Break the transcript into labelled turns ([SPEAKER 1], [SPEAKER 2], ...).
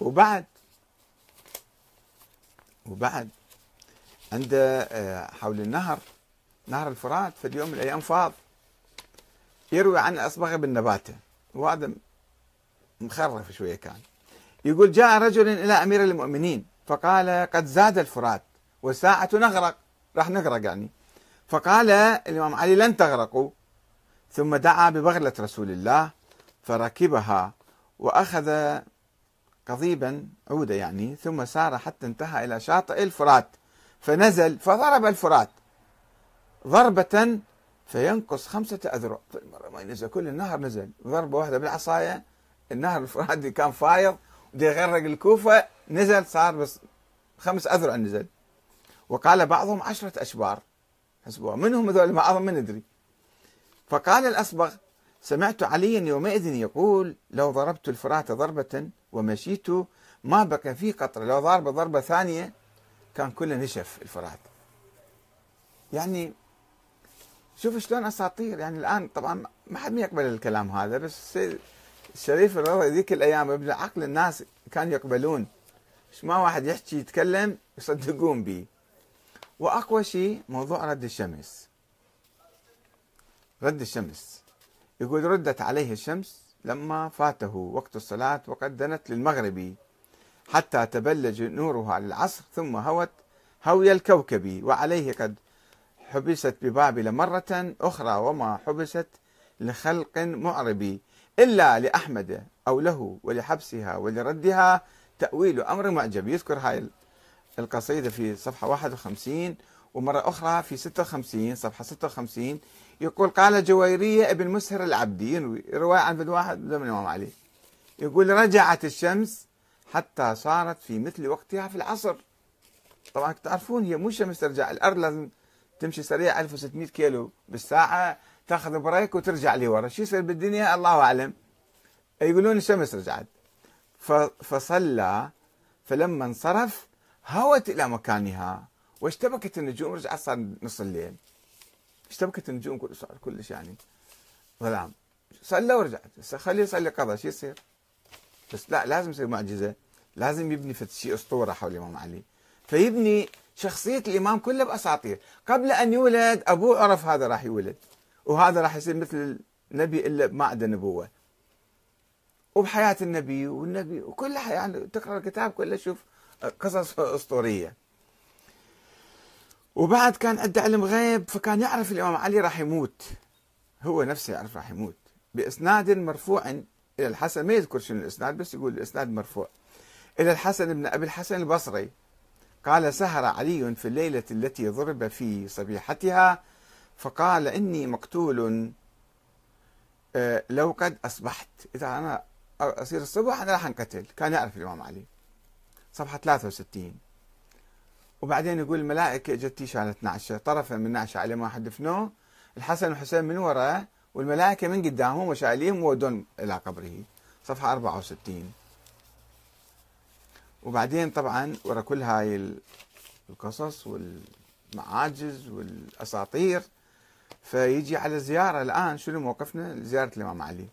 [SPEAKER 1] وبعد وبعد. عنده آه، حول النهر نهر الفرات في اليوم من الأيام فاض يروي عن أصبغ بن نباتة. وهذا مخرف شوية كان. يقول جاء رجل إلى أمير المؤمنين فقال قد زاد الفرات والساعة نغرق. راح نغرق يعني. فقال الإمام علي لن تغرقوا. ثم دعا ببغلة رسول الله فركبها وأخذ قضيبا عودة يعني ثم سار حتى انتهى إلى شاطئ الفرات فنزل فضرب الفرات. ضربة فينقص خمسة أذرع. مرة ما ينزل كل النهر نزل. ضربة واحدة بالعصاية النهر الفرات كان فايض بده يغرق الكوفة نزل صار بس خمس أذرع نزل. وقال بعضهم عشرة أشبار. حسبوها منهم هذول بعضهم ما ندري. فقال الأصبغ سمعت عليا يومئذ يقول لو ضربت الفرات ضربة ومشيت. ما بقى فيه قطرة لو ضرب ضربة ثانية كان كله نشف الفرات. يعني شوف شلون أساطير. يعني الآن طبعا ما حد يقبل الكلام هذا بس السيد الشريف الرضا ذيك الأيام ابن عقل الناس كانوا يقبلون. ما واحد يحكي يتكلم يصدقون به وأقوى شيء موضوع رد الشمس. رد الشمس. يقول ردت عليه الشمس. لما فاته وقت الصلاة وقد دنت للمغرب حتى تبلج نورها للعصر ثم هوت هوي الكوكب وعليه قد حبست ببابل مرة أخرى وما حبست لخلق معرب إلا لأحمد أو له ولحبسها ولردها تأويل أمر معجب. يذكر هاي القصيدة في صفحة 51 ومرة أخرى في 56 صفحة 56 يقول قال جويرية ابن مسهر العبدي ينوي رواية عن واحد من الإمام علي. يقول رجعت الشمس حتى صارت في مثل وقتها في العصر. طبعا تعرفون هي مو شمس ترجع الأرض لازم تمشي سريع 1600 كيلو بالساعة تاخذ بريك وترجع لورا. شو يصير بالدنيا؟ الله أعلم. يقولون الشمس رجعت. فصلى فلما انصرف هوت إلى مكانها. واشتبكت النجوم رجعت صار نص الليل. اشتبكت النجوم كل صار كلش يعني ظلام صلى ورجعت خليه يصلي قضاء. شو يصير؟ بس لا لازم يصير معجزة. لازم يبني شيء أسطورة حول الإمام علي. فيبني شخصية الإمام كلها بأساطير. قبل أن يولد أبوه عرف هذا راح يولد. وهذا راح يصير مثل النبي إلا ما عنده نبوة. وبحياة النبي والنبي وكلها يعني تقرأ الكتاب كله شوف قصص أسطورية. وبعد كان عنده علم غيب فكان يعرف الإمام علي راح يموت. هو نفسه يعرف راح يموت. بإسناد مرفوع إلى الحسن ما يذكر شنو الإسناد بس يقول الإسناد مرفوع. إلى الحسن بن أبي الحسن البصري قال سهر علي في الليلة التي ضرب في صبيحتها فقال إني مقتول آه، لو قد أصبحت. إذا أنا أصير الصبح أنا راح أنقتل. كان يعرف الإمام علي. صفحة 63 وبعدين يقول الملائكة جت شالت نعشة طرفا من نعشة على ما حد دفنوه الحسن والحسين من وراء والملائكة من قدامهم وشايليهم وودون إلى قبره. صفحة 64 وبعدين طبعا ورا كل هاي القصص والمعاجز والأساطير فيجي على زيارة الآن شنو موقفنا؟ زيارة الإمام علي.